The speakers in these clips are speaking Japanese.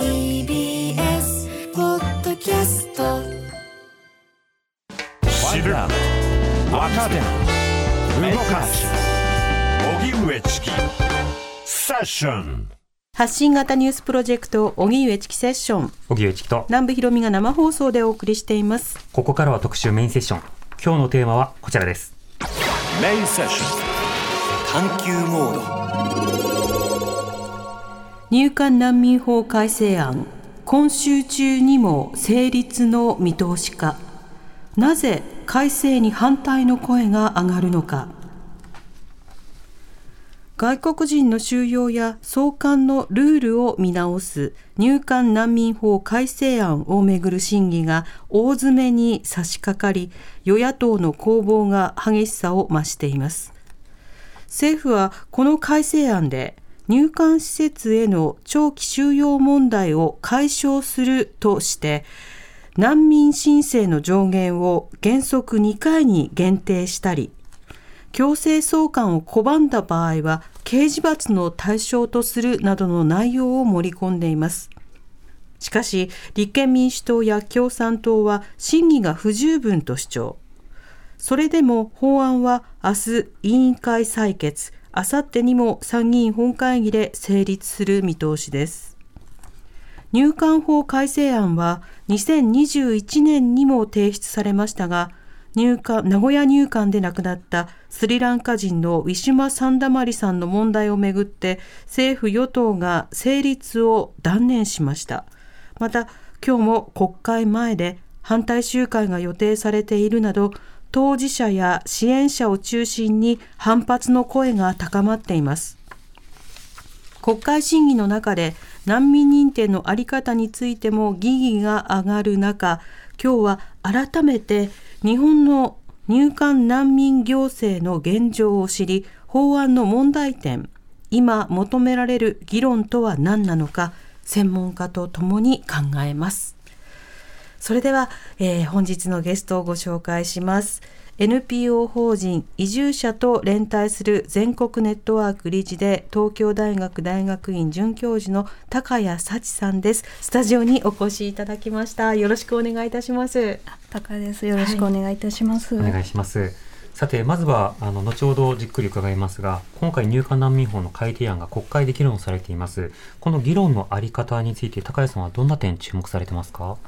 TBS ポッドキャスト。知る。若手動かす。荻上チキ。セッション。発信型ニュースプロジェクト荻上チキセッション。荻上チキと。南部ひろみが生放送でお送りしています。ここからは特集メインセッション。今日のテーマはこちらです。メインセッション。探求モード入管難民法改正案今週中にも成立の見通しか。なぜ改正に反対の声が上がるのか。外国人の収容や送還のルールを見直す入管難民法改正案をめぐる審議が大詰めに差し掛かり与野党の攻防が激しさを増しています。政府はこの改正案で入管施設への長期収容問題を解消するとして難民申請の上限を原則2回に限定したり強制送還を拒んだ場合は刑事罰の対象とするなどの内容を盛り込んでいます。しかし立憲民主党や共産党は審議が不十分と主張。それでも法案は明日委員会採決。あさってにも参議院本会議で成立する見通しです。入管法改正案は2021年にも提出されましたが入管名古屋入管で亡くなったスリランカ人のウィシュマ・サンダマリさんの問題をめぐって政府与党が成立を断念しました。また今日も国会前で反対集会が予定されているなど当事者や支援者を中心に反発の声が高まっています。国会審議の中で難民認定の在り方についても疑義が上がる中今日は改めて日本の入管難民行政の現状を知り法案の問題点今求められる議論とは何なのか専門家とともに考えます。それでは、えー、本日のゲストをご紹介します。NPO 法人移住者と連帯する全国ネットワーク理事で東京大学大学院准教授の高谷幸さんです。スタジオにお越しいただきました。よろしくお願いいたします。高谷です。よろしくお願いいたします、はい、お願いします。さてまずはあの後ほどじっくり伺いますが今回入管難民法の改定案が国会で議論されています。この議論のあり方について高谷さんはどんな点注目されてますか？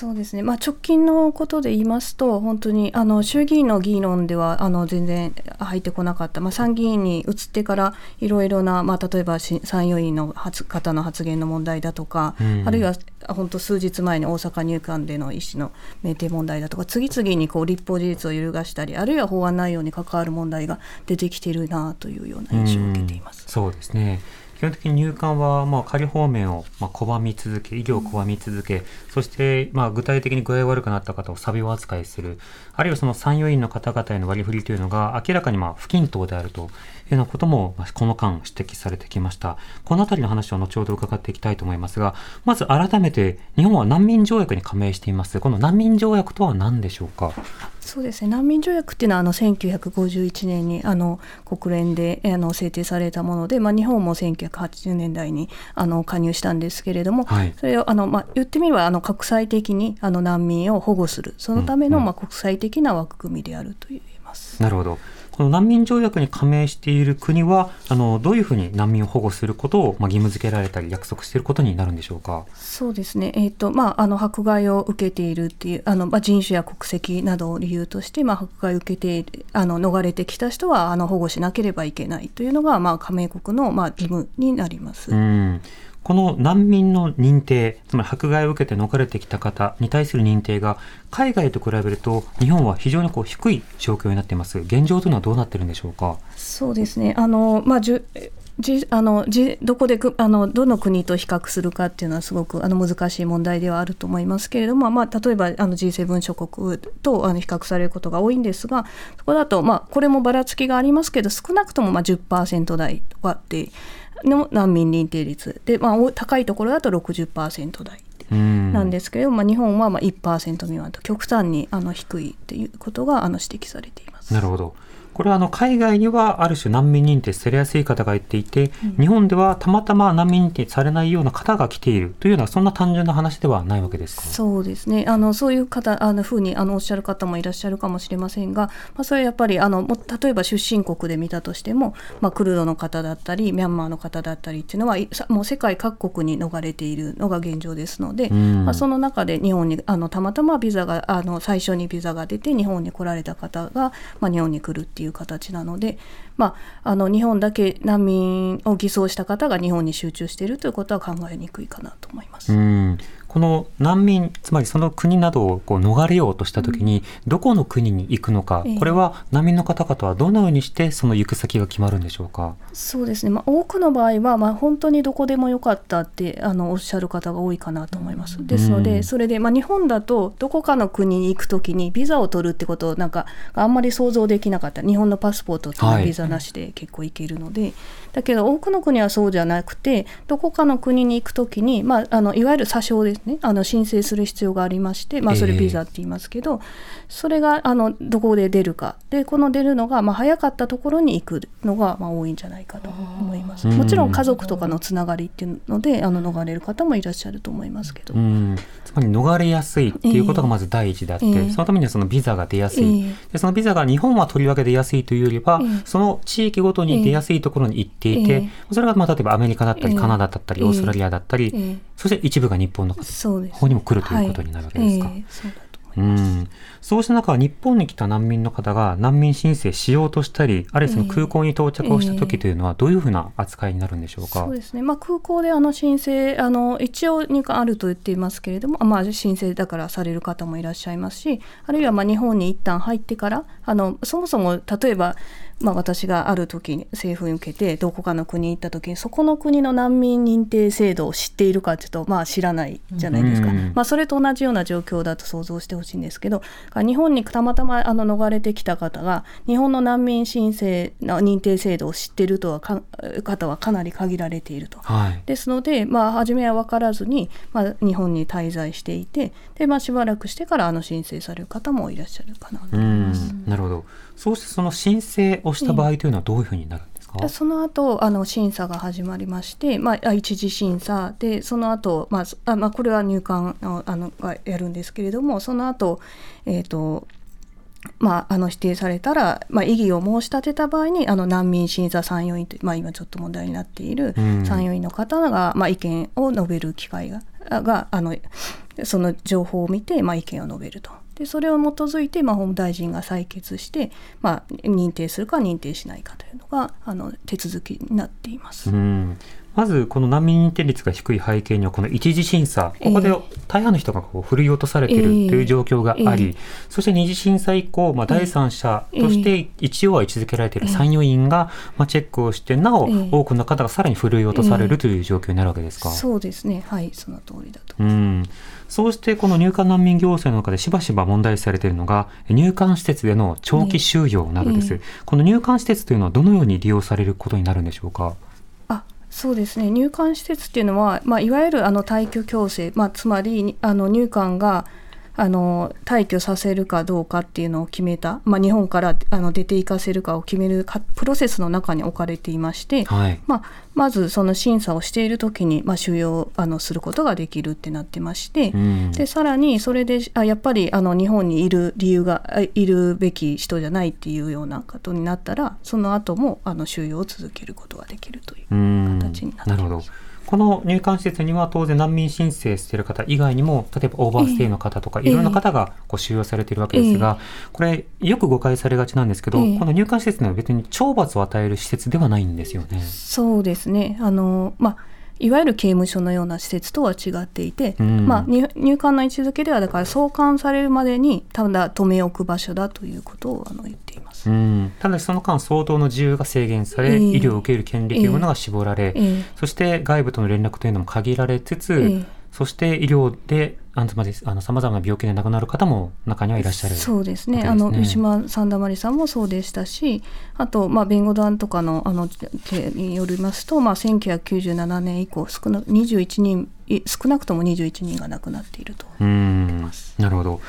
そうですね、まあ、直近のことで言いますと、本当にあの衆議院の議論ではあの全然入ってこなかった、まあ、参議院に移ってからいろいろな、まあ、例えば参与員の方の発言の問題だとか、うん、あるいは本当、数日前に大阪入管での医師の命定問題だとか、次々にこう立法事実を揺るがしたり、あるいは法案内容に関わる問題が出てきているなというような印象を受けています。うそうですね基本的に入管は、まあ、仮放免を、まあ、拒み続け、医療を拒み続け、そして、まあ、具体的に具合悪くなった方をサビを扱いする、あるいはその参与員の方々への割り振りというのが明らかにまあ不均等であるというようなことも、この間指摘されてきました。このあたりの話を後ほど伺っていきたいと思いますが、まず改めて、日本は難民条約に加盟しています。この難民条約とは何でしょうか？そうですね難民条約っていうのはあの1951年にあの国連であの制定されたもので、まあ、日本も1980年代にあの加入したんですけれども、はい、それをあの、まあ、言ってみればあの国際的にあの難民を保護するそのための、まあ、国際的な枠組みであると言えます。なるほどこの難民条約に加盟している国はあのどういうふうに難民を保護することを、まあ、義務付けられたり約束していることになるんでしょうか？そうですね、えーとまあ、あの迫害を受けているっていうあの、まあ、人種や国籍などを理由として、まあ、迫害を受けてあの逃れてきた人はあの保護しなければいけないというのが、まあ、加盟国の、まあ、義務になります。うんこの難民の認定、つまり迫害を受けて逃れてきた方に対する認定が、海外と比べると、日本は非常にこう低い状況になっています。現状というのはどうなってるんでしょうか？そうですね。あの、まあ、じゅじあのじどこであのどの国と比較するかっていうのはすごくあの難しい問題ではあると思いますけれども、まあ、例えばあの G7 諸国とあの比較されることが多いんですがそこだと、まあ、これもばらつきがありますけど少なくともまあ10%台とかっての難民認定率。で、まあ、高いところだと60%台なんですけれども、まあ、日本はまあ1%未満と極端にあの低いということがあの指摘されています。なるほどこれはあの海外にはある種難民認定されやすい方がいていて、日本ではたまたま難民認定されないような方が来ているというようなそんな単純な話ではないわけですか？そうですね。あのそういう方あのふうにあのおっしゃる方もいらっしゃるかもしれませんが、まあ、それはやっぱりあのも例えば出身国で見たとしても、まあ、クルドの方だったりミャンマーの方だったりっていうのはもう世界各国に逃れているのが現状ですので、ん。まあ、その中で日本にあのたまたまビザがあの最初にビザが出て日本に来られた方が、まあ、日本に来るっていういう形なので、まあ、あの日本だけ難民を偽装した方が日本に集中しているということは考えにくいかなと思います。うんこの難民つまりその国などをこう逃れようとしたときに、どこの国に行くのか、ええ。これは難民の方々はどのようにしてその行く先が決まるんでしょうか？そうですね、まあ、多くの場合は、まあ、本当にどこでもよかったってあのおっしゃる方が多いかなと思います。ですので、うんそれで、まあ、日本だとどこかの国に行くときにビザを取るってことをなんかあんまり想像できなかった。日本のパスポートってビザなしで結構行けるので、だけど多くの国はそうじゃなくてどこかの国に行くときに、まあ、あのいわゆる詐称ですねあの申請する必要がありまして、まあ、それええ。ビザって言いますけど、それがあのどこで出るか。でこの出るのが、まあ、早かったところに行くのが、まあ、多いんじゃないかと思います。うん。もちろん家族とかのつながりっていうのであの逃れる方もいらっしゃると思いますけど。うん、つまり逃れやすいっていうことがまず第一であって、ええ。そのためにはそのビザが出やすい、ええ。でそのビザが日本はとりわけ出やすいというよりは、ええ。その地域ごとに出やすいところに行っていて、ええ。それがまあ例えばアメリカだったり、ええ。カナダだったり、ええ。オーストラリアだったり、ええ。そして一部が日本のそうです方にも来るということになるわけですか。はい。ええそううん、そうした中、日本に来た難民の方が難民申請しようとしたり、あるいはその空港に到着をした時というのは、どういうふうな扱いになるんでしょうか？そうですね、まあ、空港であの申請あの一応入管あると言っていますけれども、まあ、申請だからされる方もいらっしゃいますしあるいはまあ日本に一旦入ってからあのそもそも例えば、まあ、私がある時に政府に受けてどこかの国に行った時にそこの国の難民認定制度を知っているかというと、まあ、知らないじゃないですか、うんまあ、それと同じような状況だと想像してほしいんですけど日本にたまたまあの逃れてきた方が日本の難民申請の認定制度を知っているとはか方はかなり限られていると。はい。ですので、まあ、初めは分からずに、まあ、日本に滞在していてで、まあ、しばらくしてからあの申請される方もいらっしゃるかなとう思います。ん、なるほど。そうしてその申請をした場合というのはどういうふうになるんですか？でその後あの審査が始まりまして、まあ、あ一次審査でその後、まあそあまあこれは入管のあのがやるんですけれどもその後、えーとまあ、あの指定されたら、まあ、異議を申し立てた場合にあの難民審査参与員という、まあ、今ちょっと問題になっているうん参与員の方が、まあ、意見を述べる機会ががあのその情報を見て、まあ、意見を述べると。でそれを基づいて、まあ、法務大臣が採決して、まあ、認定するか認定しないかというのがあの手続きになっています。うん。まずこの難民認定率が低い背景にはこの一次審査ここでええ。大半の人がこう振り落とされているという状況があり、ええ。そして二次審査以降、まあ、第三者として一応は位置づけられている参与員がまあチェックをしてなおええ。多くの方がさらに振り落とされるという状況になるわけですか？そうですね。はいその通りだとうん、そうしてこの入管難民行政の中でしばしば問題視されているのが入管施設での長期収容などです、えこの入管施設というのはどのように利用されることになるんでしょうか？あそうですね。入管施設っていうのは、まあ、いわゆるあの退去強制、まあ、つまりにあの入管があの退去させるかどうかっていうのを決めた、まあ、日本からあの出ていかせるかを決めるかプロセスの中に置かれていまして、はい、まあ、まずその審査をしている時に、まあ、収容あのすることができるってなってまして、うん。でさらにそれであやっぱりあの日本にいる理由があいるべき人じゃないっていうようなことになったらその後もあの収容を続けることができるといううん形になってないるほど。この入管施設には当然難民申請している方以外にも例えばオーバーステイの方とかええ。いろんな方がこう収容されているわけですが、これよく誤解されがちなんですけど、ええ。この入管施設には別に懲罰を与える施設ではないんですよね。そうですね。あの、まあ、いわゆる刑務所のような施設とは違っていて、うん。まあ、入入管の位置づけではだから送還されるまでにただ留め置く場所だということをあの言っています。うん、ただしその間相当の自由が制限され、ええ。医療を受ける権利というものが絞られ、ええ。そして外部との連絡というのも限られつつ、ええそして医療であのつまりあの様々な病気で亡くなる方も中にはいらっしゃる。そうですね。あのウィシュマ・サンダマリさんもそうでしたし、あとまあ弁護団とかのあのけによりますと、まあ1997年以降少な21人い少なくとも21人が亡くなっていると。うんなるほど。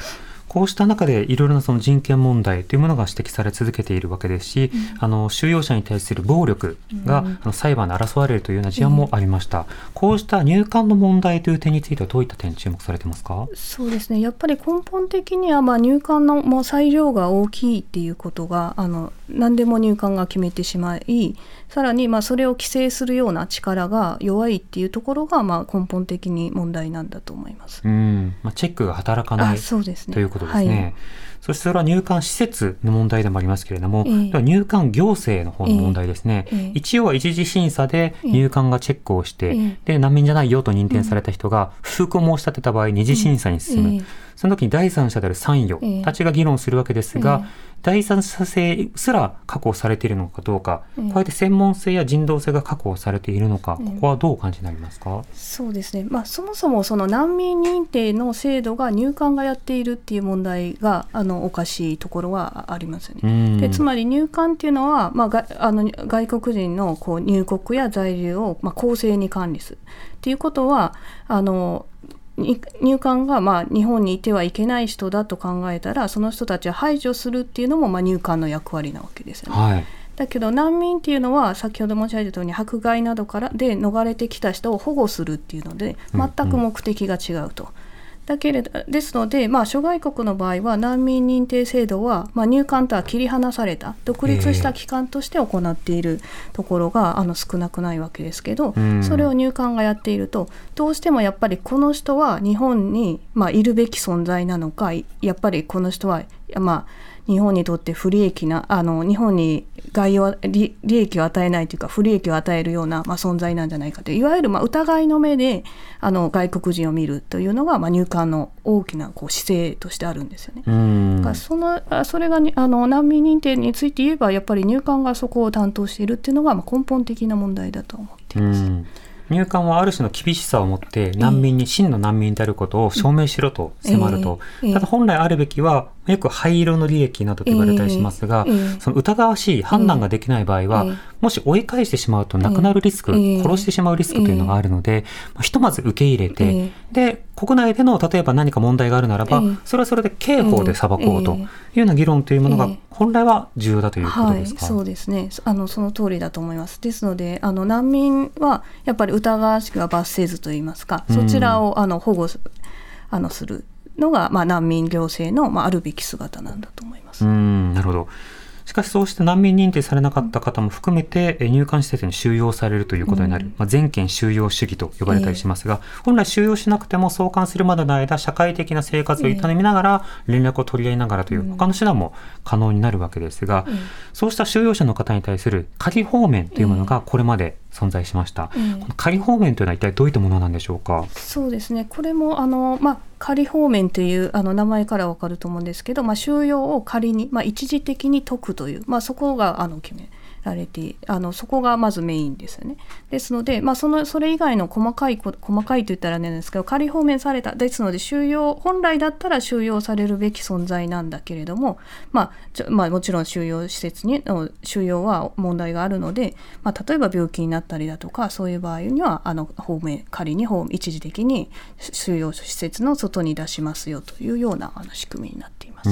こうした中でいろいろなその人権問題というものが指摘され続けているわけですし、あの収容者に対する暴力が、あの裁判で争われるというような事案もありました、こうした入管の問題という点についてはどういった点に注目されてますか？そうですね。やっぱり根本的にはまあ入管のもう裁量が大きいっていうことがあの何でも入管が決めてしまいさらにまあそれを規制するような力が弱いっていうところがまあ根本的に問題なんだと思います。うん。まあ、チェックが働かないあそうですね。ということですね。はい。そしてそれは入管施設の問題でもありますけれども、ええ。では入管行政の方の問題ですね、ええ。一応は一次審査で入管がチェックをして、ええ。で難民じゃないよと認定された人が不服を申し立てた場合二次審査に進む、ええ。その時に第三者である参与ええ。たちが議論するわけですが、え第三者性すら確保されているのかどうか、ええこうやって専門性や人道性が確保されているのか、ええここはどうお感じになりますか、そうですね、まあ、そもそもその難民認定の制度が入管がやっているっていう問題があのおかしいところはありますよね。うん。でつまり入管っていうのは、まあ、があの外国人のこう入国や在留を、まあ、公正に管理するっていうことはあのに入管がまあ日本にいてはいけない人だと考えたらその人たちを排除するっていうのもまあ入管の役割なわけですよね。はいだけど難民っていうのは先ほど申し上げたように迫害などからで逃れてきた人を保護するっていうのでうん全く目的が違うと。だけれどですので、まあ、諸外国の場合は難民認定制度は、まあ、入管とは切り離された独立した機関として行っているところが、あの少なくないわけですけど、うん。それを入管がやっているとどうしてもやっぱりこの人は日本に、まあ、いるべき存在なのかいやっぱりこの人は、まあ、日本にとって不利益なあの日本に害を利利益を与えないというか不利益を与えるような、まあ、存在なんじゃないかという。いわゆるまあ疑いの目であの外国人を見るというのが、まあ、入管の大きなこう姿勢としてあるんですよね。からそのあそれがにあの難民認定について言えばやっぱり入管がそこを担当しているっていうのが、まあ、根本的な問題だと思っています。うん。入管はある種の厳しさを持って難民に真の難民であることを証明しろと迫ると、ただ本来あるべきはよく灰色の利益などと言われたりしますが、ええええ。その疑わしい判断ができない場合は、ええもし追い返してしまうと亡くなるリスク、ええ。殺してしまうリスクというのがあるので、まあひとまず受け入れて、えで国内での例えば何か問題があるならば、ええ。それはそれで刑法で裁こうとええ。いうような議論というものがええ。本来は重要だということはい、ですか？そうですね。そあのその通りだと思います。ですので、あの難民はやっぱり疑わしくは罰せずといいますか、うん。そちらをあの保護すあのするのがまあ難民行政のまああるべき姿なんだと思います。うん、なるほど。しかしそうして難民認定されなかった方も含めてえー入管施設に収容されるということになる、うん。まあ、全県収容主義と呼ばれたりしますが、本来収容しなくても送還するまでの間社会的な生活を営みながら連絡を取り合いながらという他の手段も可能になるわけですが、ええそうした収容者の方に対する仮放免というものがこれまで存在しました、ええこの仮放免というのは一体どういったものなんでしょうか？そうですね。これもあのまあ仮放免というあの名前からわかると思うんですけど、まあ収容を仮にまあ一時的に解くというまあそこがあの決められてあのそこがまずメインですよね。ですのでまあそのそれ以外の細かい細かいと言ったらなんですけど仮放免されたですので収容本来だったら収容されるべき存在なんだけれどもまあまあもちろん収容施設にの収容は問題があるのでまあ例えば病気になったりだとかそういう場合にはあの放免仮に放一時的に収容施設の外に出しますよというようなあの仕組みになっています。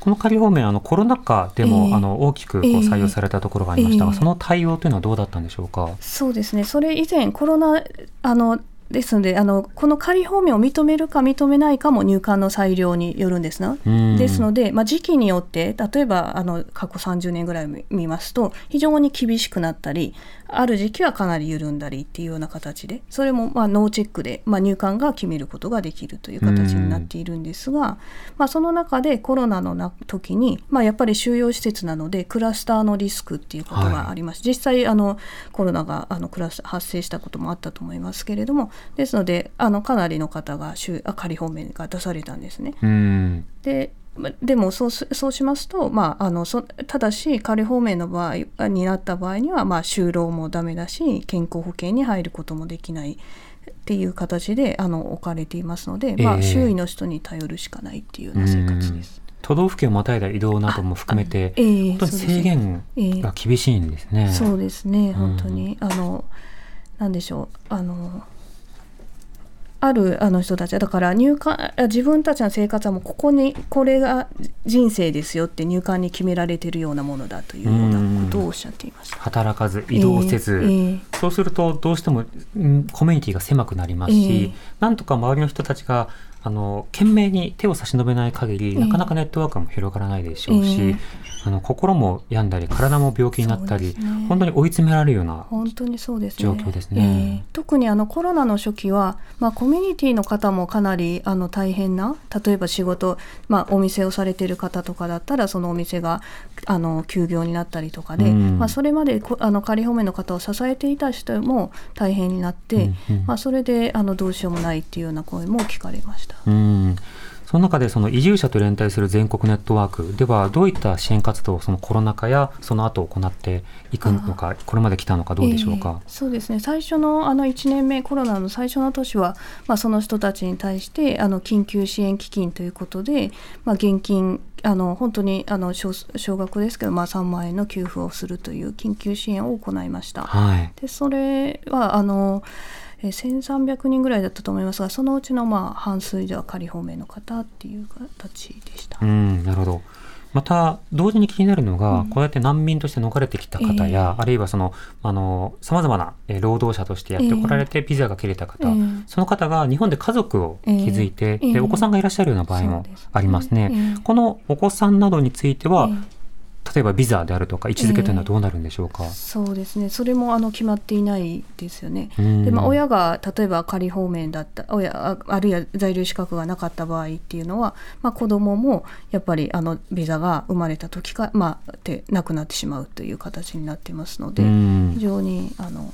うんこの仮放免あのコロナ禍でも、ええあの大きくこうええ採用されたところがありましたが、ええその対応というのはどうだったんでしょうか？そうですね。それ以前コロナあのですのであのこの仮放免を認めるか認めないかも入管の裁量によるんですね。うんですので、まあ、時期によって例えばあの過去30年ぐらい見見ますと非常に厳しくなったりある時期はかなり緩んだりっていうような形でそれもまあノーチェックで、まあ、入管が決めることができるという形になっているんですが、まあ、その中でコロナのな時に、まあ、やっぱり収容施設なのでクラスターのリスクっていうことがあります、実際あのコロナがあのクラス発生したこともあったと思いますけれどもですのであのかなりの方が収あ仮放免が出されたんですね。うん。でまでもそうすそうしますと、まあ、あのそただし仮放免の場合になった場合には、まあ、就労もダメだし健康保険に入ることもできないっていう形であの置かれていますので、まあ、ええ周囲の人に頼るしかないっていうような生活です。都道府県をまたいだ移動なども含めて、ええ本当に制限が厳しいんですね。そうですねん本当に、あのなんでしょう。あのあるあの人たち。はだから入管あ自分たちの生活はもうここにこれが人生ですよって入管に決められているようなものだというようなことをおっしゃっていました。働かず移動せず、えーえ。そうするとどうしても、うんコミュニティが狭くなりますし、ええ。なんとか周りの人たちがあの懸命に手を差し伸べない限り、えなかなかネットワークも広がらないでしょうし、ええ。あの心も病んだり体も病気になったり、ね。本当に追い詰められるような本当にそうですね。状況ですね。えー特にあのコロナの初期は、まあ、コミュニティの方もかなりあの大変な例えば仕事、まあ、お店をされている方とかだったらそのお店があの休業になったりとかで、うん。まあ、それまでこあの仮放免の方を支えていた人も大変になって、うんうん。まあ、それであのどうしようもないっていうような声も聞かれました。うんその中でその移住者と連帯する全国ネットワークではどういった支援活動をそのコロナ禍やその後行っていくのかこれまで来たのかどうでしょうか？ええ。そうですね最初のあの1年目コロナの最初の年は、まあ、その人たちに対してあの緊急支援基金ということで、まあ、現金あの本当にあの少少額ですけど、まあ、3万円の給付をするという緊急支援を行いました。はい。でそれはあのえー1300人ぐらいだったと思いますがそのうちのまあ半数以上は仮放免の方っていう形でした。うん、なるほど。また同時に気になるのが、こうやって難民として逃れてきた方や、あるいはそのあのさまざまなえー労働者としてやってこられてビザが切れた方、ええ。その方が日本で家族を築いて、ええ。でお子さんがいらっしゃるような場合もありますね。ええ。このお子さんなどについては、え例えばビザであるとか位置づけというのはどうなるんでしょうか？そうですねそれもあの決まっていないですよね。うんでまあ、親が例えば仮放免だった親ああるいは在留資格がなかった場合っていうのは、まあ、子どももやっぱりあのビザが生まれた時か、まあ、で亡くなってしまうという形になってますので、うん非常にあの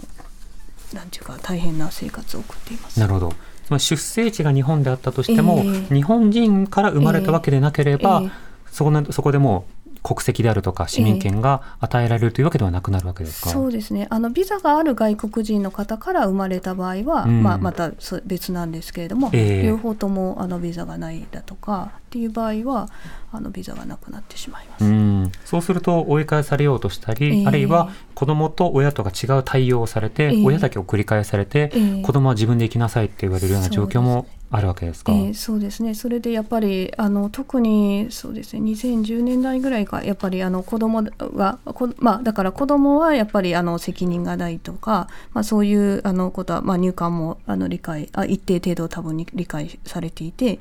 なんていうか大変な生活を送っています。なるほど。つまり出生地が日本であったとしても、ええ日本人から生まれたわけでなければ、ええそこのそこでもう国籍であるとか市民権が与えられるというわけではなくなるわけですか？そうですね。あのビザがある外国人の方から生まれた場合は、うん。まあ、またそ別なんですけれども、ええ。両方ともあのビザがないだとかっていう場合はあのビザがなくなってしまいます。うん、そうすると追い返されようとしたり、ええ。あるいは子供と親とが違う対応をされて、ええ。親だけを繰り返されて、ええ。子供は自分で行きなさいって言われるような状況もあるわけですか？えーそうですねそれでやっぱりあの特にそうですね2010年代ぐらいかやっぱりあの子供がこまあだから子供はやっぱりあの責任がないとか、まあ、そういうあのことは、まあ、入管もあの理解あ一定程度多分に理解されていて。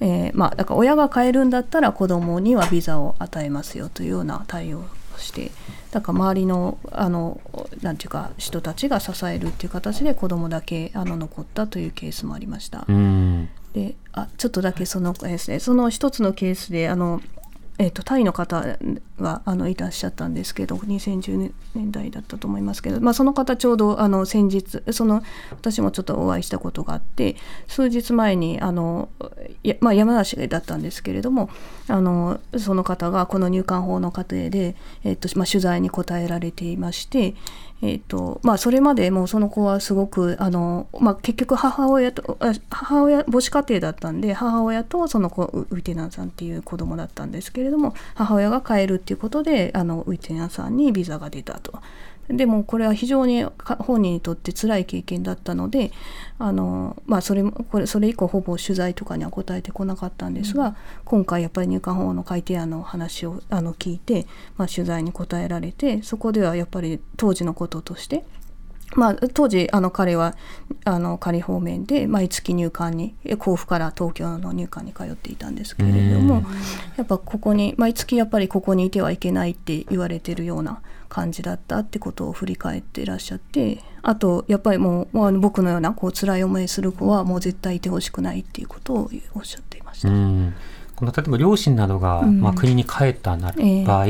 えーまあ、だから親が帰るんだったら子供にはビザを与えますよというような対応してだから周りのあのなんていうか人たちが支えるっていう形で子供だけあの残ったというケースもありました。うん、であちょっとだけそのですねその一つのケースであの、えっとタイの方があのいらっしゃったんですけど2010年代だったと思いますけど、まあ、その方ちょうどあの先日その私もちょっとお会いしたことがあって数日前にあの、やまあ、山梨だったんですけれどもあのその方がこの入管法の過程で、えっとまあ、取材に答えられていまして。えーとまあ、それまでもうその子はすごくあの、まあ、結局母親と母親母子家庭だったんで母親とその子ウウイテナンさんっていう子供だったんですけれども母親が帰るっていうことであのウイテナンさんにビザが出たと。でもこれは非常にか本人にとって辛い経験だったのであの、まあ、それもこれそれ以降ほぼ取材とかには答えてこなかったんですが、今回やっぱり入管法の改定案の話をあの聞いて、まあ、取材に答えられてそこではやっぱり当時のこととしてまあ、当時あの彼はあの仮方面で毎月入管にえ甲府から東京の入管に通っていたんですけれどうんもやっぱここに毎月やっぱりここにいてはいけないって言われてるような感じだったってことを振り返っていらっしゃってあとやっぱりもうもうあの僕のようなこう辛い思いする子はもう絶対いてほしくないっていうことをおっしゃっていました。うんこの例えば両親などが、うん。まあ、国に帰ったなええ。場合、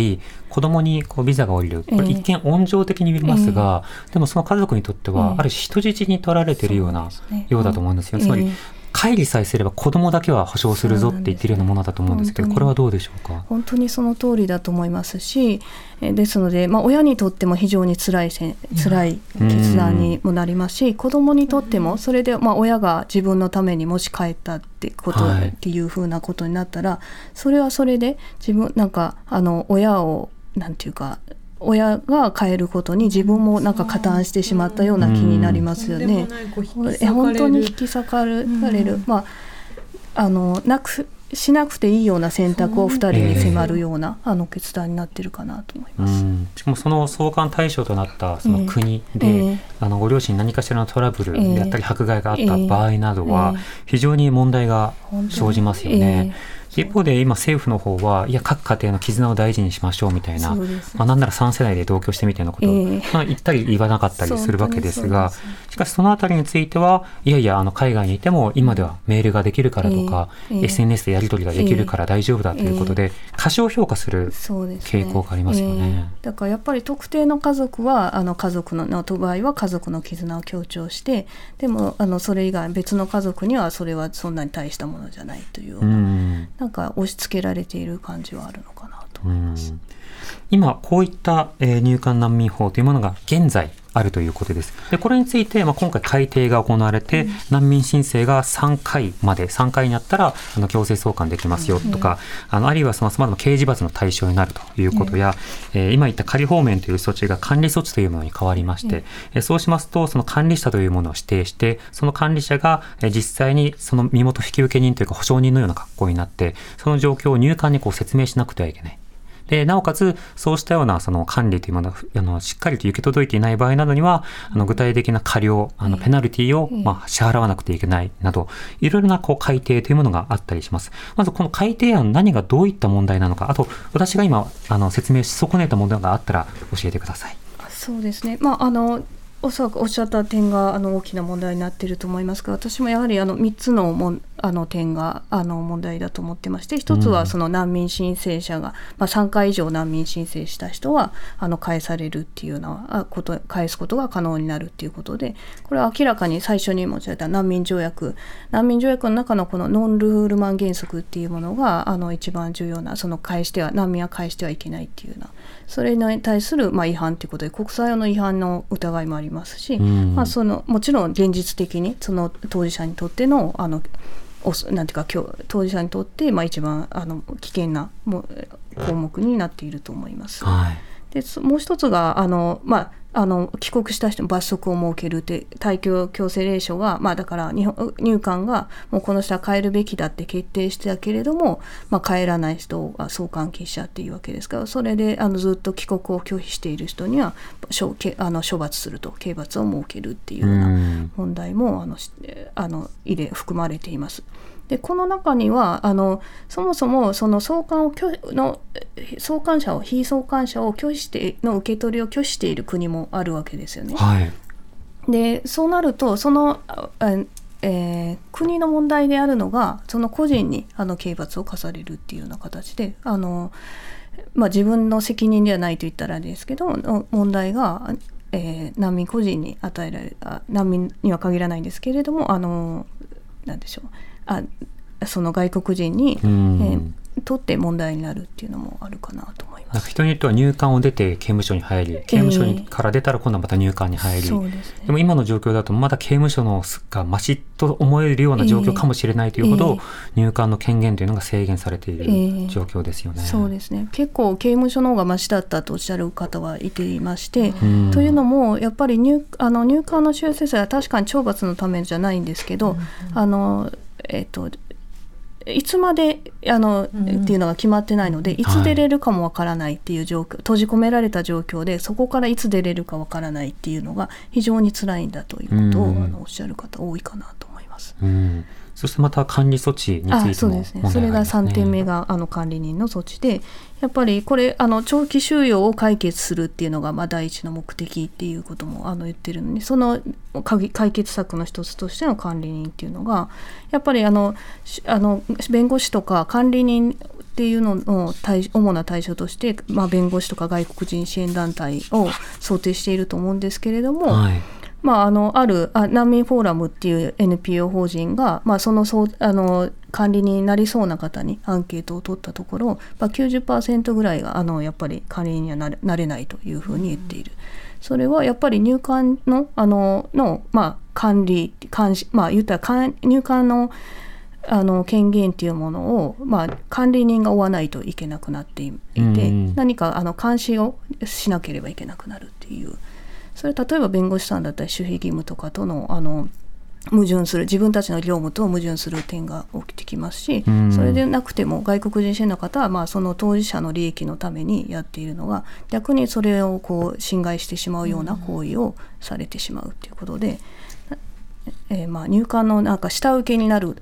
子供にこうビザが下りる、これええ一見温情的に見えますが、でもその家族にとっては、ええ。ある種人質に取られているような、ようだと思うんですよ。つまり、ええ帰りさえすれば子供だけは保証するぞって言ってるようなものだと思うんですけど、これはどうでしょうか？本当にその通りだと思います。しえーですので、まあ、親にとっても非常に辛いせ辛い決断にもなりますし子供にとってもそれで、まあ、親が自分のためにもし帰ったってこと、はい。っていうふうなことになったらそれはそれで自分なんかあの親をなんていうか親が変えることに自分もなんか加担してしまったような気になりますよね。え本当に引き裂かれる、まああのなくしなくていいような選択を2人に迫るような、あの決断になってるかなと思います。しかもその送還対象となったその国で、えー、あのご両親に何かしらのトラブルであったり迫害があった場合などは非常に問題が生じますよね。えー一方で今政府の方はいや各家庭の絆を大事にしましょうみたいな、まあ、なんなら3世代で同居してみたいなことを、え。ー、まあ、言ったり言わなかったりするわけですがしかしそのあたりについてはいやいやあの海外にいても今ではメールができるからとか、えー、SNS でやり取りができるから大丈夫だということで、過小評価する傾向がありますよね。ねだからやっぱり特定の家族はあの家族のの場合は家族の絆を強調してでもあのそれ以外別の家族にはそれはそんなに大したものじゃないというような、うん、なんか押し付けられている感じはあるのかなと思います。今こういった、えー、入管難民法というものが現在あるということです。でこれについて、まあ、今回改定が行われて、うん、難民申請が3回まで3回になったらあの強制送還できますよとか、うん、あのあるいはさまざまな刑事罰の対象になるということや、うん、えー、今言った仮放免という措置が管理措置というものに変わりまして、うん、そうしますとその管理者というものを指定してその管理者が実際にその身元引受人というか保証人のような格好になってその状況を入管にこう説明しなくてはいけない。で、なおかつ、そうしたようなその管理というものが、あの、しっかりと行き届いていない場合などには、あの、具体的な過料、あの、ペナルティを、まあ、支払わなくてはいけないなど、いろいろな、こう、改定というものがあったりします。まず、この改定案、何がどういった問題なのか、あと、私が今、あの、説明し損ねた問題があったら、教えてください。そうですね。まあ、あの、おそらくおっしゃった点があの大きな問題になっていると思いますが私もやはりあの3つのもあの点があの問題だと思ってまして1つはその難民申請者が、まあ、3回以上難民申請した人はあの返されるっていうようなこと返すことが可能になるっていうことでこれは明らかに最初に申し上げた難民条約難民条約の中のこのノンルールマン原則っていうものがあの一番重要なその返しては難民は返してはいけないっていうようなそれに対するまあ違反ということで国際法の違反の疑いもありますし、うん、まあ、そのもちろん現実的にその当事者にとってのあのなんていうか当事者にとって、まあ、一番あの危険なも項目になっていると思います。はい、でもう一つがあの、まああの帰国した人に罰則を設けるって退去強制令書が、まあ、だから日本入管がもうこの人は帰るべきだって決定してたけれども、まあ、帰らない人が送還禁止者っていうわけですからそれであのずっと帰国を拒否している人には処あの処罰すると刑罰を設けるっていうような問題もあのあの入れ含まれています。でこの中にはあのそもそもその送還を拒の送還者を非送還者を拒否しての受け取りを拒否している国もあるわけですよね。はい、でそうなるとそのえー、国の問題であるのがその個人にあの刑罰を課されるっていうような形であの、まあ、自分の責任ではないと言ったらあれですけど問題が、えー、難民個人に与えられあ難民には限らないんですけれどもあのなんでしょうあその外国人に、えー、とって問題になるっていうのもあるかなと思います。人によっては入管を出て刑務所に入り、刑務所にから出たら今度はまた入管に入り、えーでね、でも今の状況だとまだ刑務所のがましと思えるような状況かもしれないというほど、入管の権限というのが制限されている状況ですよね。えー、そうですね。結構刑務所の方がましだったとおっしゃる方はいていまして、というのもやっぱり入あの入管の修正罪は確かに懲罰のためじゃないんですけど、あのえっ、といつまであの、うん、っていうのが決まってないのでい。つ出れるかもわからないっていう状況、はい、閉じ込められた状況でそこからいつ出れるかわからないっていうのが非常に辛いんだということを、うん、あのおっしゃる方多いかなと思います。うんそしてまた管理措置についても、ね、そうですね。それが3点目があの管理人の措置で、やっぱりこれあの長期収容を解決するっていうのがまあ第一の目的っていうこともあの言ってるのに、その解決策の一つとしての管理人っていうのがやっぱりあのあの弁護士とか管理人っていうのの対主な対象として、まあ、弁護士とか外国人支援団体を想定していると思うんですけれども。はいまあ、あのあるあ難民フォーラムっていう NPO 法人が、まあ、そのそうあの管理になりそうな方にアンケートを取ったところ、まあ、90%ぐらいがあのやっぱり管理人にはなれなれないというふうに言っている。それはやっぱり入管のあのの、まあ、管理監視まあ言ったら入管のあの権限っていうものを、まあ、管理人が負わないといけなくなっていて、うん何かあの監視をしなければいけなくなるっていうそれ例えば弁護士さんだったり守秘義務とかとのあの矛盾する自分たちの業務と矛盾する点が起きてきますし、うん。それでなくても外国人支援の方はまあその当事者の利益のためにやっているのが逆にそれをこう侵害してしまうような行為をされてしまうということで、えーまあ入管のなんか下請けになるよ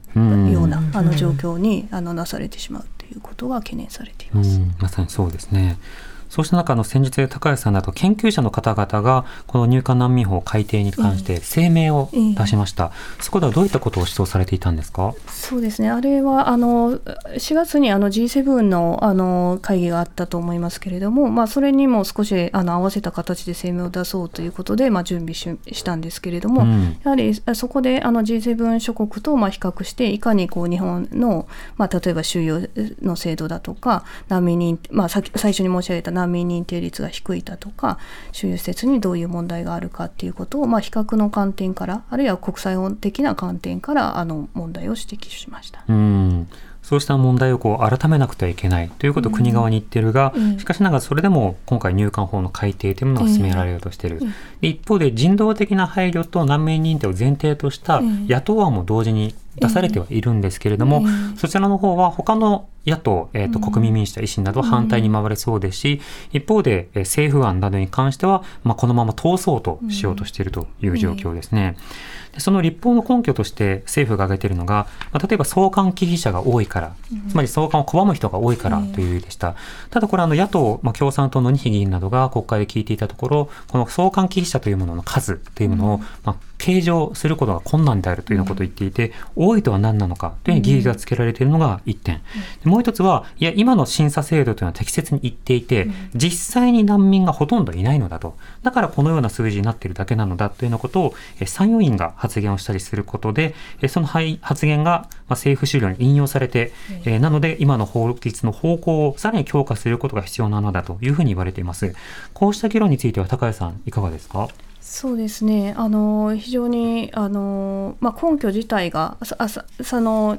うなあの状況にあのなされてしまうということが懸念されています。うん、まさにそうですね。そうした中、あの先日、高谷さんなど研究者の方々が、この入管難民法改定に関して声明を出しました。そこではどういったことを主張されていたんですか？そうですね、あれはあの4月にあの G7 のあの会議があったと思いますけれども、まあ、それにも少しあの合わせた形で声明を出そうということで、まあ、準備ししたんですけれども、うん。やはりあそこであの G7 諸国とまあ比較して、いかにこう日本の、まあ、例えば収容の制度だとか、難民認まあ、さっき最初に申し上げた難民認定率が低いだとか、収容施設にどういう問題があるかっていうことを、まあ、比較の観点から、あるいは国際的な観点からあの問題を指摘しました。うんそうした問題をこう改めなくてはいけないということを国側に言ってるが、うん。しかしながらそれでも今回入管法の改定というものが進められようとしている、で一方で人道的な配慮と難民認定を前提としたうん。野党案も同時に出されてはいるんですけれども、うん。そちらの方は他の野党、えーとうん。国民民主や維新などは反対に回れそうですし、一方でえー政府案などに関しては、まあ、このまま通そうとしようとしているという状況ですね。でその立法の根拠として政府が挙げているのが、まあ、例えば送還忌避者が多いから、つまり送還を拒む人が多いからという理由でした。ただこれあの野党、まあ、共産党の二比議員などが国会で聞いていたところ、この送還忌避者というものの数というものを、まあ、計上することが困難であるというようなことを言っていて、多いとは何なのかというふうに議義がつけられているのが一点。でもう一つは、いや、今の審査制度というのは適切に言っていて、実際に難民がほとんどいないのだと。だからこのような数字になっているだけなのだというようなことを、え参与員が発言をしたりすることで、えそのはい発言がまあ政府資料に引用されて、えーなので今の法律の方向をさらに強化することが必要なのだというふうに言われています。こうした議論については高谷さん、いかがですか？そうですね、あの非常にあの、まあ、根拠自体がさあさその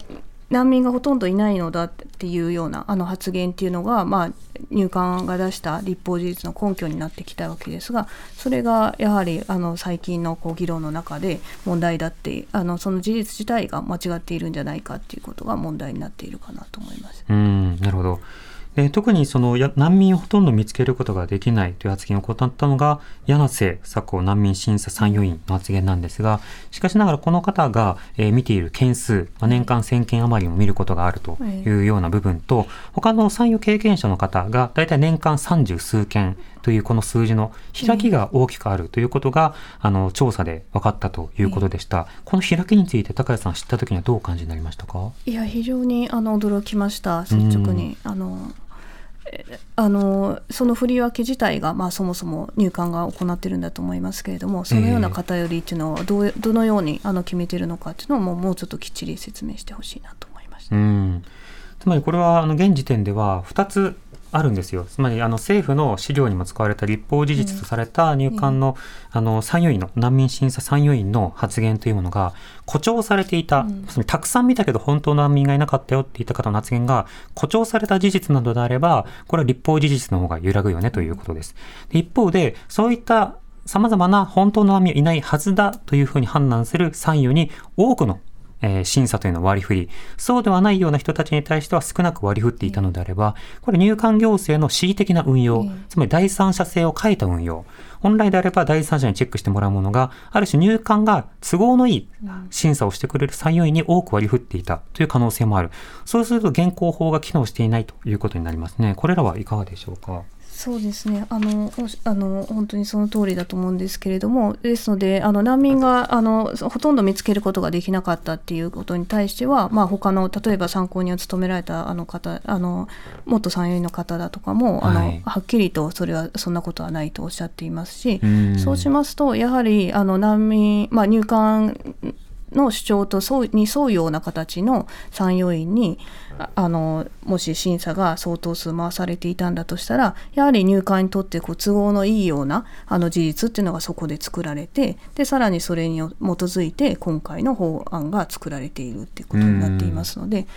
難民がほとんどいないのだっていうようなあの発言っていうのが、まあ、入管が出した立法事実の根拠になってきたわけですがそれがやはりあの最近のこう議論の中で問題だってあのその事実自体が間違っているんじゃないかっていうことが問題になっているかなと思います。うん、なるほど。で特にそのや難民をほとんど見つけることができないという発言を行ったのが柳瀬佐子難民審査参与員の発言なんですがしかしながらこの方が、えー見ている件数、まあ年間1000件余りも見ることがあるとい。うような部分と、他の参与経験者の方がだいたい年間30数件というこの数字の開きが大きくあるということが、あの調査で分かったということでした。この開きについて高谷さん知った時にはどうお感じになりましたか？いや非常にあの驚きました率直に。あのえあのその振り分け自体が、まあ、そもそも入管が行ってるんだと思いますけれどもそのような偏りっていうのはどうどのようにあの決めてるのかっていうのをもうもうちょっときっちり説明してほしいなと思いました。うん、つまりこれはあの現時点では2つあるんですよ。つまりあの政府の資料にも使われた立法事実とされた入管の,、あの参与員の難民審査参与員の発言というものが誇張されていた、つまりたくさん見たけど本当の難民がいなかったよって言った方の発言が誇張された事実などであればこれは立法事実の方が揺らぐよねということです。で一方でそういった様々な本当の難民はいないはずだというふうに判断する参与に多くのえー審査というのを割り振り、そうではないような人たちに対しては少なく割り振っていたのであれば、これ入管行政の恣意的な運用、つまり第三者性を欠いた運用、本来であれば第三者にチェックしてもらうものが、ある種入管が都合のいい審査をしてくれる参与員に多く割り振っていたという可能性もある。そうすると現行法が機能していないということになりますね。これらはいかがでしょうか？そうですね。あのあの本当にその通りだと思うんですけれどもですのであの難民があのほとんど見つけることができなかったっていうことに対しては、まあ、他の例えば参考人を務められたあの方あの元参与員の方だとかもあの、はい。はっきりとそれはそんなことはないとおっしゃっていますし、うん。そうしますとやはりあの難民、まあ、入管の主張とそうに沿うような形の参与員にあのもし審査が相当数回されていたんだとしたらやはり入管にとってこう都合のいいようなあの事実っていうのがそこで作られてでさらにそれに基づいて今回の法案が作られているっていうことになっていますので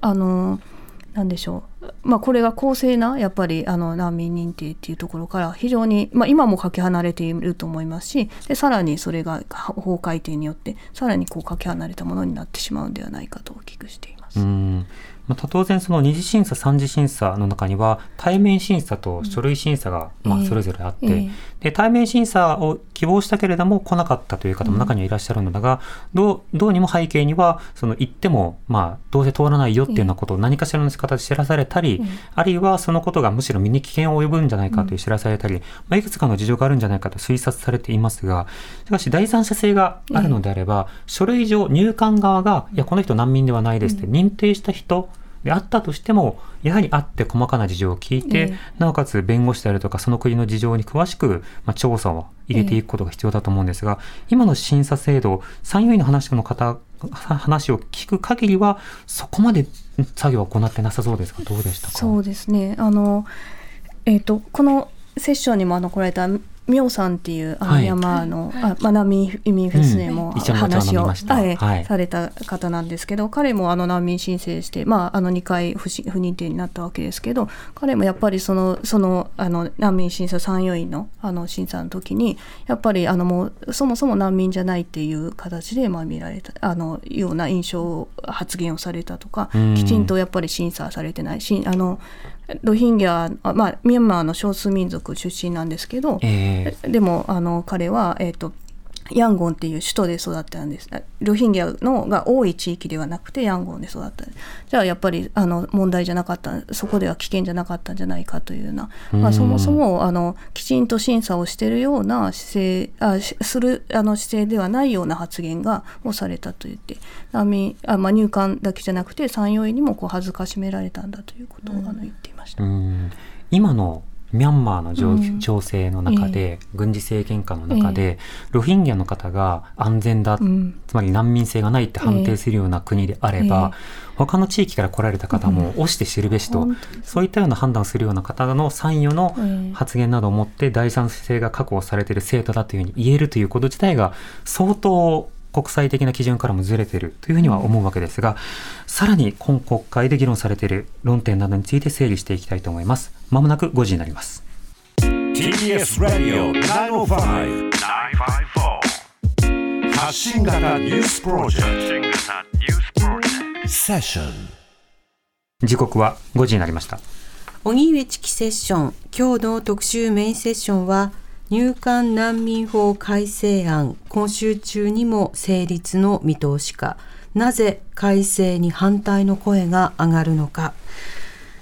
あのーんでしょう、まあ、これが公正なやっぱりあの難民認定っていうところから非常に、まあ、今もかけ離れていると思いますしでさらにそれが法改定によってさらにこうかけ離れたものになってしまうんではないかとお聞きしています。うん。まあ、当然その二次審査三次審査の中には対面審査と書類審査がまあそれぞれあって、ええで対面審査を希望したけれども来なかったという方も中にはいらっしゃるのだが、どうどうにも背景にはその行ってもまあどうせ通らないよっていうようなことを何かしらの仕方で知らされたり、あるいはそのことがむしろ身に危険を及ぶんじゃないかという知らされたり、まあ、いくつかの事情があるんじゃないかと推察されていますがしかし第三者性があるのであれば、書類上入管側がいやこの人難民ではないですって認定した人であったとしても、やはり会って細かな事情を聞いて、ええ。なおかつ弁護士であるとか、その国の事情に詳しく、まあ、調査を入れていくことが必要だと思うんですが、今の審査制度、参与員の話の方、話を聞く限りは、そこまで作業は行ってなさそうですが、どうでしたか？そうですね。あの、えー、とこのセッションにもあの来られたミョウさんっていうあのはい。あまあ、難民移民フェスでも話を、はいはい。された方なんですけど彼もあの難民申請して、まあ、あの2回不し不認定になったわけですけど彼もやっぱりそのそのあの難民審査参与員のあの審査の時にやっぱりあのもうそもそも難民じゃないっていう形でまあ見られたあのような印象発言をされたとかうん。きちんとやっぱり審査されてない。しあのロヒンギャ、あまあ、ミャンマーの少数民族出身なんですけど、えでもあの彼は、えー、とヤンゴンっていう首都で育ったんです。あロヒンギャのが多い地域ではなくてヤンゴンで育ったじゃあやっぱりあの問題じゃなかったそこでは危険じゃなかったんじゃないかというような、まあ、そもそもあのきちんと審査をしているような姿勢あしするあの姿勢ではないような発言がをされたと言って。難民あ、まあ、入管だけじゃなくて参与員にもこう恥ずかしめられたんだということを、あの言って。いました。うん。今のミャンマーの情,、勢の中で、軍事政権下の中で、ロヒンギャの方が安全だ、うん。つまり難民性がないって判定するような国であれば、え他の地域から来られた方も押して知るべしと、本当ですそういったような判断するような方の参与のええ。発言などをもって第三者性が確保されている制度だというふうに言えるということ自体が相当国際的な基準からもずれているというふうには思うわけですが、さらに今国会で議論されている論点などについて整理していきたいと思います。まもなく5時になります。TBS ラディオ905-954発信型ニュースプロジェクトセッション時刻は5時になりました。荻上チキセッション今日の特集メインセッションは入管難民法改正案今週中にも成立の見通しか。なぜ改正に反対の声が上がるのか。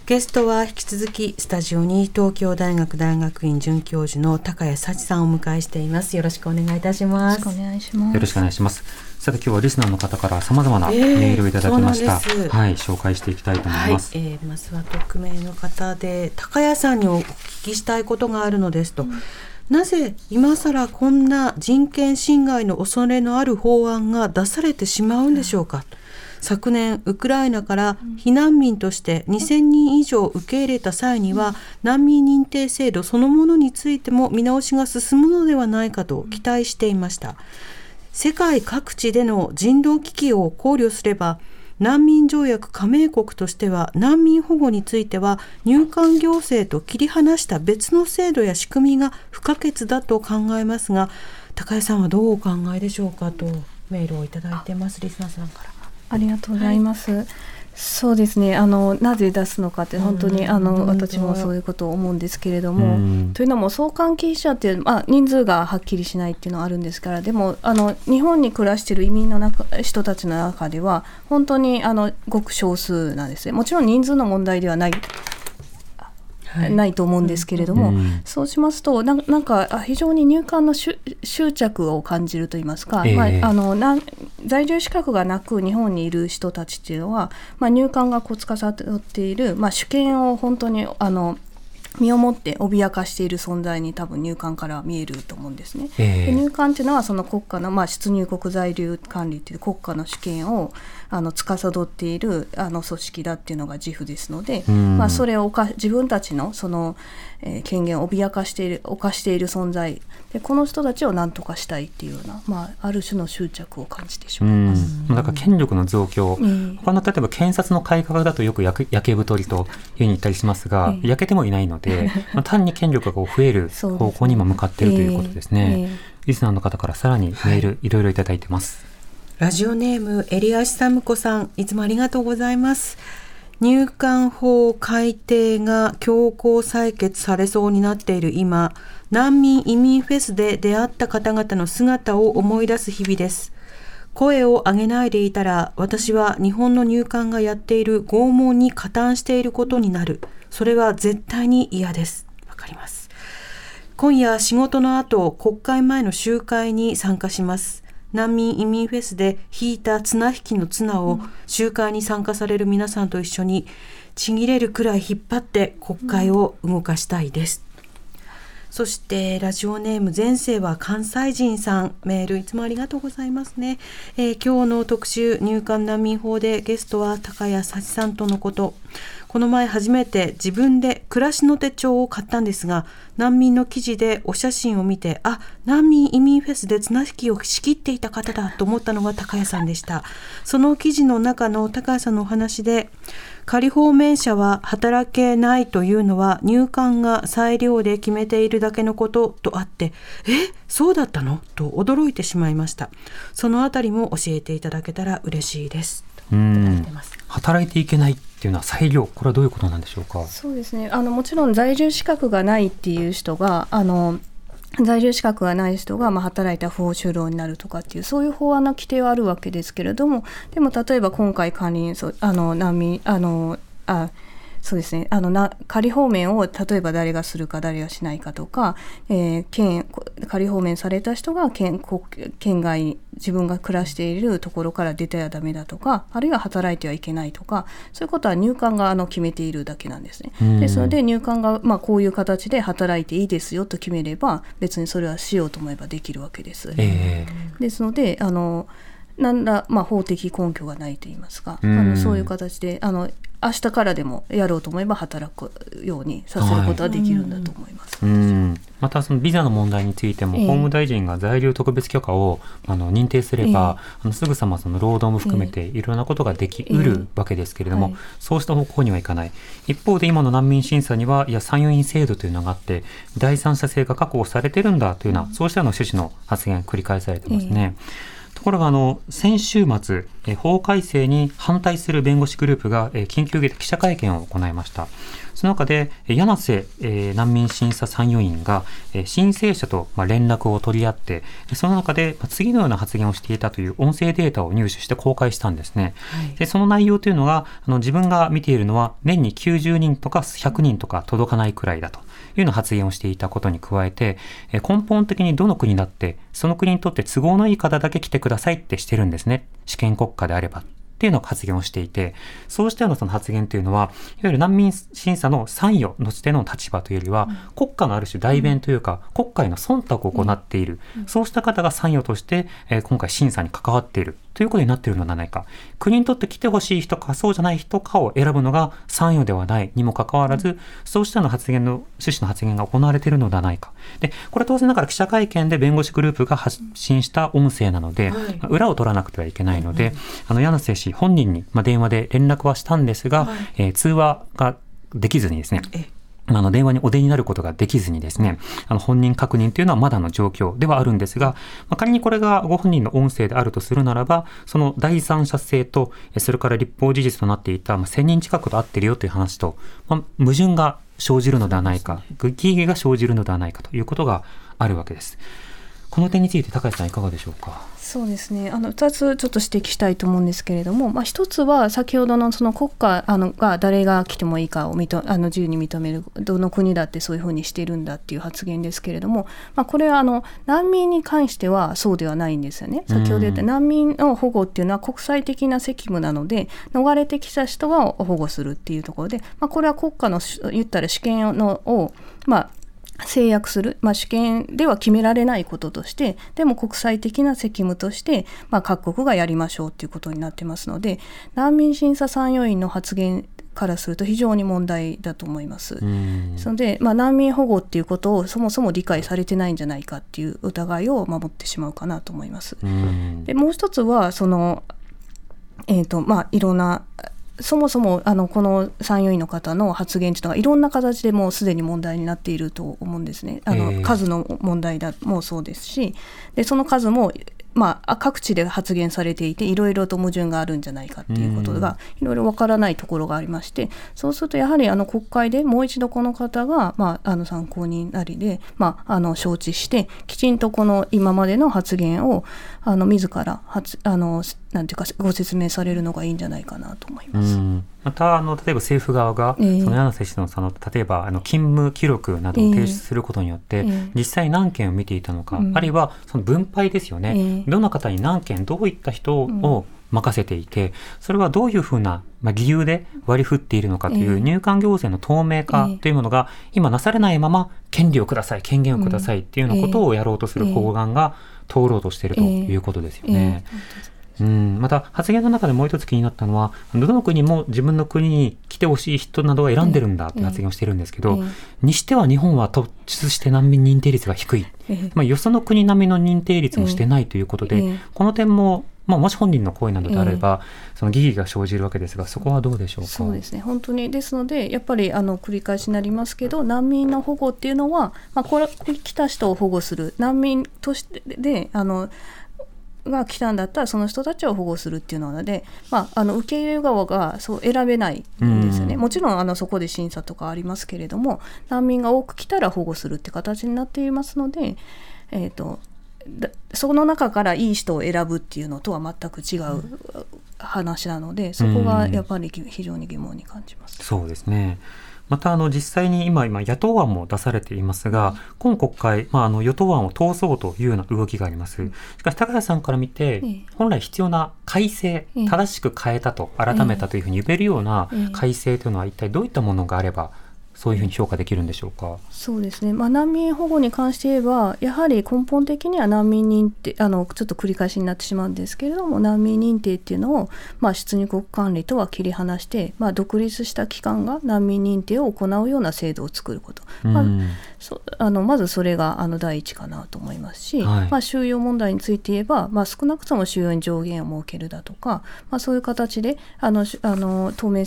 ゲストは引き続きスタジオに東京大学大学院准教授の高谷幸さんをお迎えしています。よろしくお願いいたします。よろしくお願いします。よろしくお願いします。さて今日はリスナーの方から様々なええメールをいただきました。そうなんです。はい、紹介していきたいと思います。はい、えーまずは匿名の方で高谷さんにお聞きしたいことがあるのですと、なぜ今更こんな人権侵害の恐れのある法案が出されてしまうんでしょうか、昨年ウクライナから避難民として2000人以上受け入れた際には難民認定制度そのものについても見直しが進むのではないかと期待していました。世界各地での人道危機を考慮すれば難民条約加盟国としては難民保護については入管行政と切り離した別の制度や仕組みが不可欠だと考えますが高井さんはどうお考えでしょうかとメールをいただいてますリスナーさんから。ありがとうございます。そうですね。あのなぜ出すのかって本当に、うん。あの私もそういうことを思うんですけれども、うん。というのも送還禁止者っていう、まあ、人数がはっきりしないっていうのはあるんですからでもあの日本に暮らしている移民の中人たちの中では本当にあのごく少数なんですね。もちろん人数の問題ではないないと思うんですけれども、うん。そうしますとななんかあ非常に入管の執執着を感じるといいますか、ええ。まあ、あのなん在住資格がなく日本にいる人たちっていうのは、まあ、入管がこつかさっている、まあ、主権を本当にあの身をもって脅かしている存在に多分入管から見えると思うんですね。ええ。で入管っていうのはその国家の、まあ、出入国在留管理っていう国家の主権をあの司っているあの組織だっていうのが自負ですので、うん。まあ、それを犯自分たちのその、えー権限を脅かしている犯している存在。でこの人たちを何とかしたいっていうような、まあ、ある種の執着を感じてしうまいます。ん、だから権力の増強、うん。他の例えば検察の改革だとよく焼け太りというふうに言ったりしますが、ええ。焼けてもいないので、まあ、単に権力がこう増える方向にも向かっているということですね。リスナーの方からさらにメール、い、ろいろいただいてます。ラジオネームエリアシサムコさんいつもありがとうございます。入管法改定が強行採決されそうになっている今難民移民フェスで出会った方々の姿を思い出す日々です。声を上げないでいたら私は日本の入管がやっている拷問に加担していることになる。それは絶対に嫌です。わかります。今夜仕事の後国会前の集会に参加します。難民移民フェスで引いた綱引きの綱を集会に参加される皆さんと一緒にちぎれるくらい引っ張って国会を動かしたいです、そしてラジオネーム前世は関西人さん。メールいつもありがとうございますね、えー今日の特集入管難民法でゲストは高谷幸さんとのこと。この前初めて自分で暮らしの手帳を買ったんですが難民の記事でお写真を見てあ難民移民フェスで綱引きを仕切っていた方だと思ったのが高谷さんでした。その記事の中の高谷さんのお話で仮放免者は働けないというのは入管が裁量で決めているだけのこととあってえ？そうだったの？と驚いてしまいました。そのあたりも教えていただけたら嬉しいです。うん。働いていけないっていうのは裁量、これはどういうことなんでしょうか？そうですね。あのもちろん在留資格がないっていう人があの在留資格がない人が、まあ、働いた不法就労になるとかっていうそういう法案の規定はあるわけですけれどもでも例えば今回管理そうあの難民あのあそうですねあのな仮放免を例えば誰がするか誰がしないかとか、えー県仮放免された人が県国県外自分が暮らしているところから出てはダメだとかあるいは働いてはいけないとかそういうことは入管があの決めているだけなんですね。うんですので入管が、まあ、こういう形で働いていいですよと決めれば別にそれはしようと思えばできるわけです。えですのであの何ら、まあ、法的根拠がないと言いますか、うん。あのそういう形であの明日からでもやろうと思えば働くようにさせることはできるんだと思います。えうん。またそのビザの問題についても、ええ。法務大臣が在留特別許可をあの認定すれば、あのすぐさまその労働も含めていろんなことができうるわけですけれども、はい。そうした方向にはいかない。一方で今の難民審査には、いや、参与員制度というのがあって、第三者性が確保されてるんだというような、そうしたような趣旨の発言繰り返されてますね。ところがあの先週末、えー法改正に反対する弁護士グループが、えー緊急で記者会見を行いました。その中で、えー柳瀬、えー難民審査参与員が、えー申請者と、まあ、連絡を取り合って、えーその中で、まあ次のような発言をしていたという音声データを入手して公開したんですね。でその内容というのがあの自分が見ているのは年に90人とか100人とか届かないくらいだというような発言をしていたことに加えてえー根本的にどの国だってその国にとって都合のいい方だけ来てくださいってしてるんですね。試験国家であれば。っていうのを発言をしていて、そうしたようなその発言というのは、いわゆる難民審査の参与のしての立場というよりは、国家のある種代弁というか、国家への忖度を行っている、そうした方が参与として、えー今回審査に関わっているということになっているのではないか。国にとって来てほしい人か、そうじゃない人かを選ぶのが参与ではない。にもかかわらず、そうしたような発言の、趣旨の発言が行われているのではないか。で、これは当然ながら記者会見で弁護士グループが発信した音声なので、はい。裏を取らなくてはいけないので、あの、柳瀬氏本人に、まあ、電話で連絡はしたんですが、えー通話ができずにですね、えあの、電話にお出になることができずにですね、あの、本人確認というのはまだの状況ではあるんですが、まあ、仮にこれがご本人の音声であるとするならば、その第三者性と、えそれから立法事実となっていた、まあ、1000人近くと合ってるよという話と、まあ、矛盾が生じるのではないか、疑義が生じるのではないかということがあるわけです。この点について高橋さんいかがでしょうか？そうですね。あの2つちょっと指摘したいと思うんですけれども、まあ、1つは先ほどのその国家あのが誰が来てもいいかを認あの自由に認めるどの国だってそういうふうにしているんだっていう発言ですけれども、まあ、これはあの難民に関してはそうではないんですよね。先ほど言った難民の保護っていうのは国際的な責務なので逃れてきた人を保護するっていうところで、まあ、これは国家の言ったら主権のをまあ制約する、まあ、主権では決められないこととしてでも国際的な責務として、まあ、各国がやりましょうということになってますので難民審査参与員の発言からすると非常に問題だと思います。そので、まあ、難民保護っていうことをそもそも理解されてないんじゃないかっていう疑いを守ってしまうかなと思います。でもう一つはその、えーとまあ、いろんなそもそもあのこの参与員の方の発言というのはいろんな形でもうすでに問題になっていると思うんですね。あの数の問題だもそうですしでその数もまあ、各地で発言されていていろいろと矛盾があるんじゃないかっていうことがいろいろわからないところがありましてそうするとやはりあの国会でもう一度この方が、まあ、あの参考になりで、まあ、あの承知してきちんとこの今までの発言をあの自ら発あのなんていうかご説明されるのがいいんじゃないかなと思います。またあの例えば政府側が、その柳瀬氏のその例えばあの勤務記録などを提出することによって、えー、実際何件を見ていたのか、うん、あるいはその分配ですよね、えー、どんな方に何件どういった人を任せていて、それはどういうふうな、まあ、理由で割り振っているのかという入管行政の透明化というものが今なされないまま権利をください権限をくださいっていうようなことをやろうとする法案が通ろうとしているということですよね。うん、また発言の中でもう一つ気になったのはどの国も自分の国に来てほしい人などを選んでるんだって発言をしてるんですけど、にしては日本は突出して難民認定率が低い、まあ、よその国並みの認定率もしてないということで、この点もまあ、もし本人の行為などであれば、えー、その疑義が生じるわけですが、そこはどうでしょうか？そうですね、本当にですので、やっぱりあの繰り返しになりますけど、難民の保護っていうのは、まあ、これ来た人を保護する、難民としてで、あのが来たんだったらその人たちを保護するっていうので、まあ、あの受け入れる側がそう選べないんですよね、もちろんあのそこで審査とかありますけれども難民が多く来たら保護するって形になっていますので、えーと、その中からいい人を選ぶっていうのとは全く違う話なのでそこがやっぱり非常に疑問に感じます。そうですねまたあの実際に今今野党案も出されていますが、今国会、まあ、あの与党案を通そうというような動きがあります。しかし高橋さんから見て、本来必要な改正、正しく変えたと改めたというふうに言えるような改正というのは一体どういったものがあればそういうふうに評価できるんでしょうか？そうですね。まあ難民保護に関して言えば、やはり根本的には難民認定あのちょっと繰り返しになってしまうんですけれども、難民認定っていうのをまあ出入国管理とは切り離して、まあ独立した機関が難民認定を行うような制度を作ること。まあ、そあのまずそれがあの第一かなと思いますし、はい、まあ収容問題について言えば、まあ少なくとも収容に上限を設けるだとか、まあそういう形であのあの透明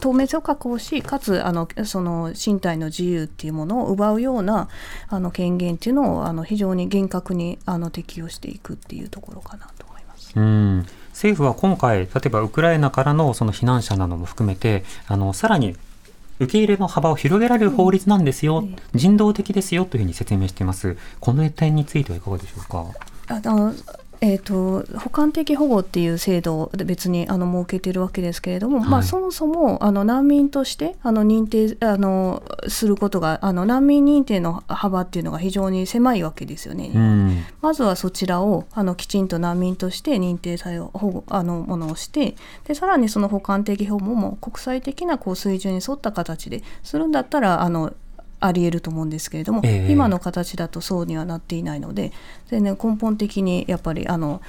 透明性を確保し、かつあのその身体の自由っていうものを奪うようなあの権限っていうのをあの非常に厳格にあの適用していくっていうところかなと思います。うん政府は今回、例えばウクライナからのその避難者なども含めて、あのさらに受け入れの幅を広げられる法律なんですよ、うん、人道的ですよというふうに説明しています。この点についてはいかがでしょうか？あのえーと、補完的保護っていう制度を別にあの設けてるわけですけれども、はい、まあ、そもそもあの難民としてあの認定あのすることがあの難民認定の幅っていうのが非常に狭いわけですよね。うん、まずはそちらをあのきちんと難民として認定され保護あのものをしてでさらにその補完的保護も国際的なこう水準に沿った形でするんだったらあのありえると思うんですけれども、えー、今の形だとそうにはなっていないので全然根本的にやっぱりあの、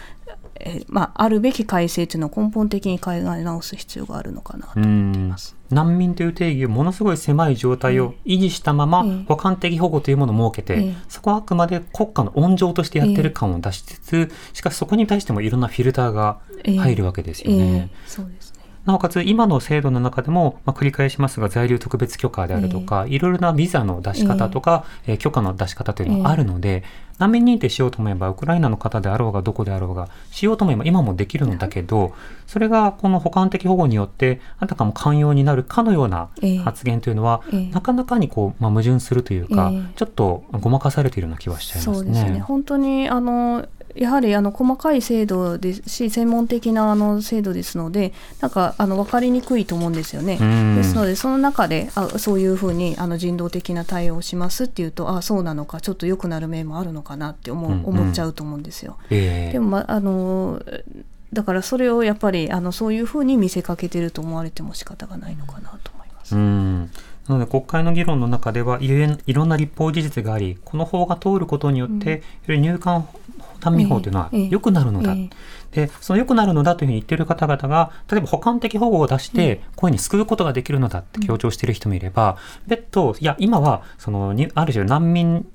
えー、まあ、あるべき改正というのを根本的に考え直す必要があるのかなと思っています。難民という定義をものすごい狭い状態を維持したまま、補完的保護というものを設けて、そこはあくまで国家の温情としてやってる感を出しつつ、しかしそこに対してもいろんなフィルターが入るわけですよね。そうです。ねなおかつ今の制度の中でも、まあ、繰り返しますが在留特別許可であるとか、いろいろなビザの出し方とか、えー許可の出し方というのがあるので、難民認定しようと思えばウクライナの方であろうがどこであろうがしようと思えば今もできるのだけどそれがこの補完的保護によってあたかも寛容になるかのようなええ。発言というのは、ええ。なかなかにこう、まあ、矛盾するというか、ええ。ちょっとごまかされているような気はしちゃいますね。そうですね。本当にあのやはりあの細かい制度ですし専門的なあの制度ですのでなんかあの分かりにくいと思うんですよね。うんですのでその中であそういうふうにあの人道的な対応をしますっていうとあそうなのかちょっと良くなる面もあるのかなって思う、うんうん思っちゃうと思うんですよ。ええでも、まあのだからそれをやっぱりあのそういうふうに見せかけてると思われても仕方がないのかなと思います。うんなので国会の議論の中ではいろんな立法事実がありこの法が通ることによって、より入管難民法というのはええ良くなるのだ、えでその良くなるのだというふうに言っている方々が例えば補完的保護を出して声に救うことができるのだって強調している人もいれば、別途いや今はそのにある種難民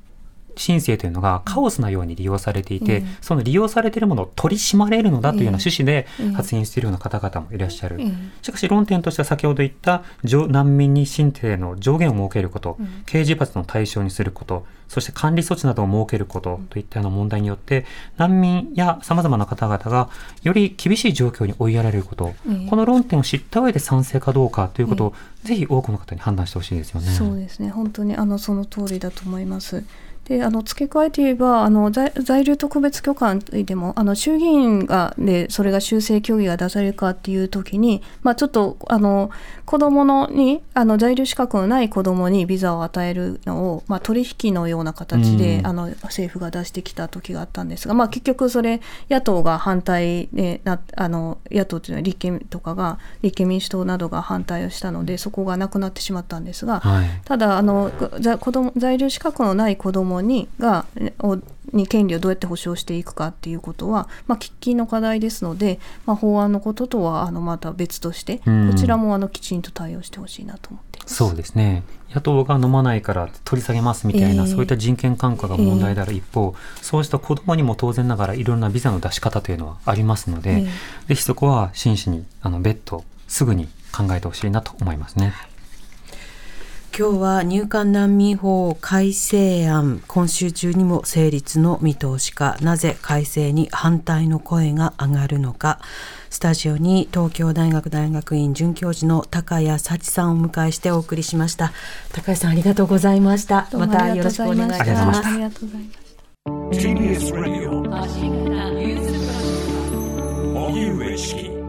申請というのがカオスなように利用されていて、ええ。その利用されているものを取り締まれるのだというような趣旨でええ。発言しているような方々もいらっしゃる。ええ。しかし論点としては先ほど言った上難民に申請の上限を設けること、うん。刑事罰の対象にすること、そして管理措置などを設けることといったような問題によって、難民や様々な方々がより厳しい状況に追いやられること、ええこの論点を知った上で賛成かどうかということを、ぜひ多くの方に判断してほしいですよね。そうですね本当にあのその通りだと思います。であの付け加えて言えばあの在在留特別許可でもあの衆議院がでそれが修正協議が出されるかっていう時に、まあ、ちょっとあの子供のにあの在留資格のない子供にビザを与えるのを、まあ、取引のような形で、うんあの政府が出してきた時があったんですが、まあ、結局それ野党が反対でなあの野党というのは立憲とかが立憲民主党などが反対をしたのでそこがなくなってしまったんですが、はい。ただあのざ子供在留資格のない子供にがおに権利をどうやって保障していくかっていうことは、まあ、喫緊の課題ですので、まあ、法案のこととはあのまた別として、うんこちらもあのきちんと対応してほしいなと思っています。そうですね。野党が飲まないから取り下げますみたいな、えーそういった人権感覚が問題である一方、そうした子供にも当然ながらいろんなビザの出し方というのはありますので、えーぜひそこは真摯にあの別途すぐに考えてほしいなと思いますね。今日は入管難民法改正案今週中にも成立の見通しか。なぜ改正に反対の声が上がるのか。スタジオに東京大学大学院准教授の高谷幸さんをお迎えしてお送りしました。高谷さんありがとうございました。どうもまたよろしくお願いしありがとうございました。ますありがとうございました。TBS ラジオ荻上チキ